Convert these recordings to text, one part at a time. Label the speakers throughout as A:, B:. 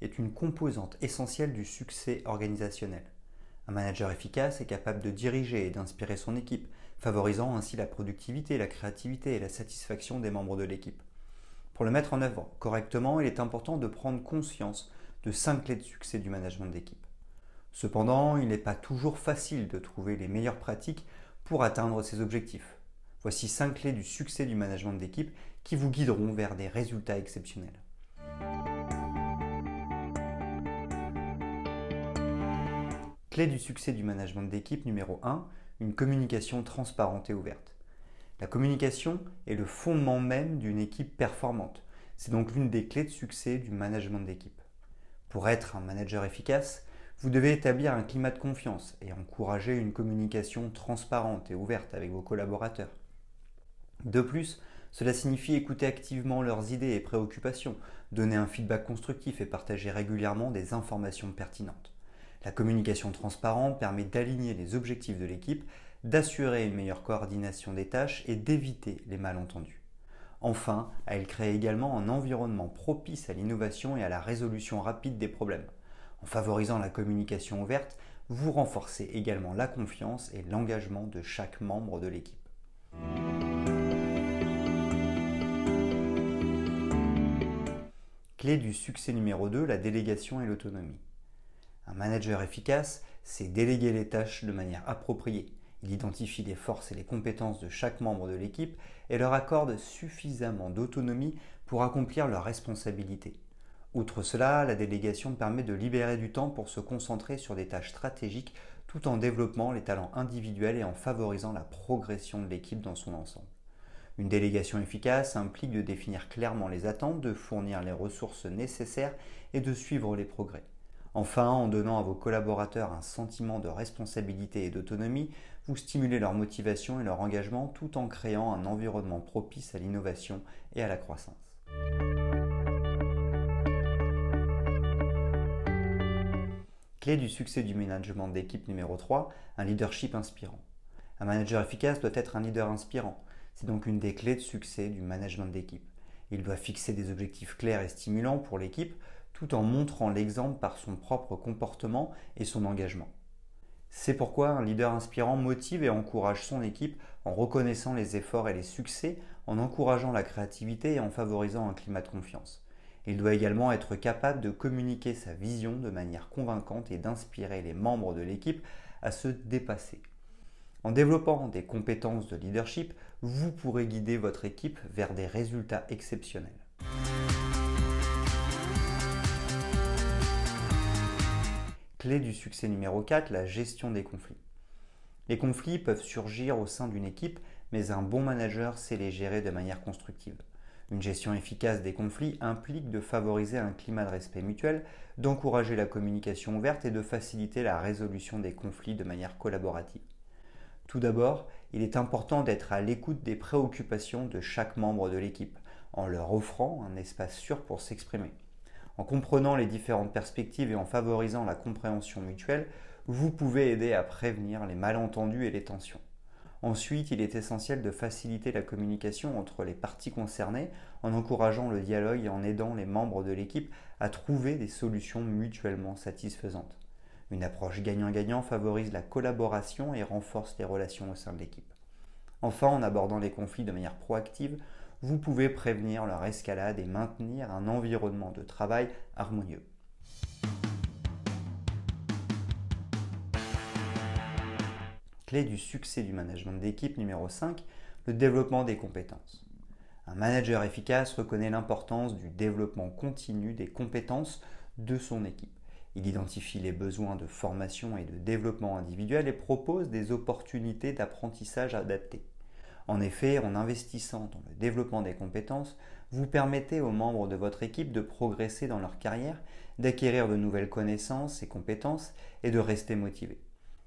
A: est une composante essentielle du succès organisationnel. Un manager efficace est capable de diriger et d'inspirer son équipe, favorisant ainsi la productivité, la créativité et la satisfaction des membres de l'équipe. Pour le mettre en œuvre correctement, il est important de prendre conscience de cinq clés de succès du management d'équipe. Cependant, il n'est pas toujours facile de trouver les meilleures pratiques pour atteindre ces objectifs. Voici cinq clés du succès du management d'équipe qui vous guideront vers des résultats exceptionnels. Clé du succès du management d'équipe numéro 1, une communication transparente et ouverte. La communication est le fondement même d'une équipe performante. C'est donc l'une des clés de succès du management d'équipe. Pour être un manager efficace, vous devez établir un climat de confiance et encourager une communication transparente et ouverte avec vos collaborateurs. De plus, cela signifie écouter activement leurs idées et préoccupations, donner un feedback constructif et partager régulièrement des informations pertinentes. La communication transparente permet d'aligner les objectifs de l'équipe, d'assurer une meilleure coordination des tâches et d'éviter les malentendus. Enfin, elle crée également un environnement propice à l'innovation et à la résolution rapide des problèmes. En favorisant la communication ouverte, vous renforcez également la confiance et l'engagement de chaque membre de l'équipe. Clé du succès numéro 2, la délégation et l'autonomie. Un manager efficace, c'est déléguer les tâches de manière appropriée. Il identifie les forces et les compétences de chaque membre de l'équipe et leur accorde suffisamment d'autonomie pour accomplir leurs responsabilités. Outre cela, la délégation permet de libérer du temps pour se concentrer sur des tâches stratégiques tout en développant les talents individuels et en favorisant la progression de l'équipe dans son ensemble. Une délégation efficace implique de définir clairement les attentes, de fournir les ressources nécessaires et de suivre les progrès. Enfin, en donnant à vos collaborateurs un sentiment de responsabilité et d'autonomie, vous stimulez leur motivation et leur engagement tout en créant un environnement propice à l'innovation et à la croissance. Clé du succès du management d'équipe numéro 3, un leadership inspirant. Un manager efficace doit être un leader inspirant. C'est donc une des clés de succès du management d'équipe. Il doit fixer des objectifs clairs et stimulants pour l'équipe tout en montrant l'exemple par son propre comportement et son engagement. C'est pourquoi un leader inspirant motive et encourage son équipe en reconnaissant les efforts et les succès, en encourageant la créativité et en favorisant un climat de confiance. Il doit également être capable de communiquer sa vision de manière convaincante et d'inspirer les membres de l'équipe à se dépasser. En développant des compétences de leadership, vous pourrez guider votre équipe vers des résultats exceptionnels. Clé du succès numéro 4, la gestion des conflits. Les conflits peuvent surgir au sein d'une équipe, mais un bon manager sait les gérer de manière constructive. Une gestion efficace des conflits implique de favoriser un climat de respect mutuel, d'encourager la communication ouverte et de faciliter la résolution des conflits de manière collaborative. Tout d'abord, il est important d'être à l'écoute des préoccupations de chaque membre de l'équipe, en leur offrant un espace sûr pour s'exprimer. En comprenant les différentes perspectives et en favorisant la compréhension mutuelle, vous pouvez aider à prévenir les malentendus et les tensions. Ensuite, il est essentiel de faciliter la communication entre les parties concernées en encourageant le dialogue et en aidant les membres de l'équipe à trouver des solutions mutuellement satisfaisantes. Une approche gagnant-gagnant favorise la collaboration et renforce les relations au sein de l'équipe. Enfin, en abordant les conflits de manière proactive, vous pouvez prévenir leur escalade et maintenir un environnement de travail harmonieux. Clé du succès du management d'équipe numéro 5, le développement des compétences. Un manager efficace reconnaît l'importance du développement continu des compétences de son équipe. Il identifie les besoins de formation et de développement individuel et propose des opportunités d'apprentissage adaptées. En effet, en investissant dans le développement des compétences, vous permettez aux membres de votre équipe de progresser dans leur carrière, d'acquérir de nouvelles connaissances et compétences et de rester motivés.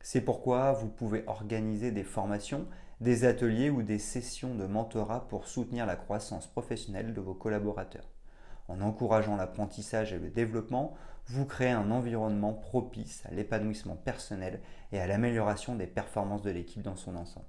A: C'est pourquoi vous pouvez organiser des formations, des ateliers ou des sessions de mentorat pour soutenir la croissance professionnelle de vos collaborateurs. En encourageant l'apprentissage et le développement, vous créez un environnement propice à l'épanouissement personnel et à l'amélioration des performances de l'équipe dans son ensemble.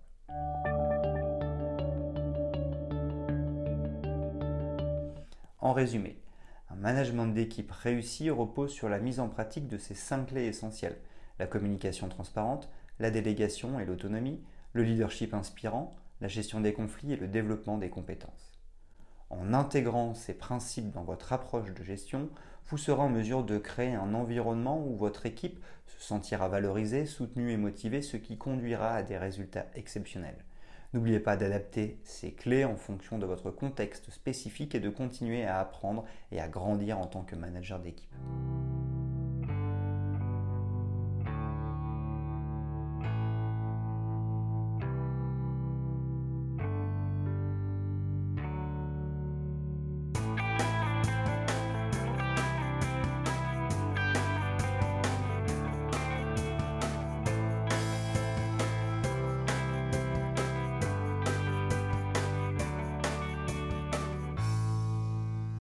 A: En résumé, un management d'équipe réussi repose sur la mise en pratique de ces cinq clés essentielles la communication transparente, la délégation et l'autonomie, le leadership inspirant, la gestion des conflits et le développement des compétences. En intégrant ces principes dans votre approche de gestion, vous serez en mesure de créer un environnement où votre équipe se sentira valorisée, soutenue et motivée, ce qui conduira à des résultats exceptionnels. N'oubliez pas d'adapter ces clés en fonction de votre contexte spécifique et de continuer à apprendre et à grandir en tant que manager d'équipe.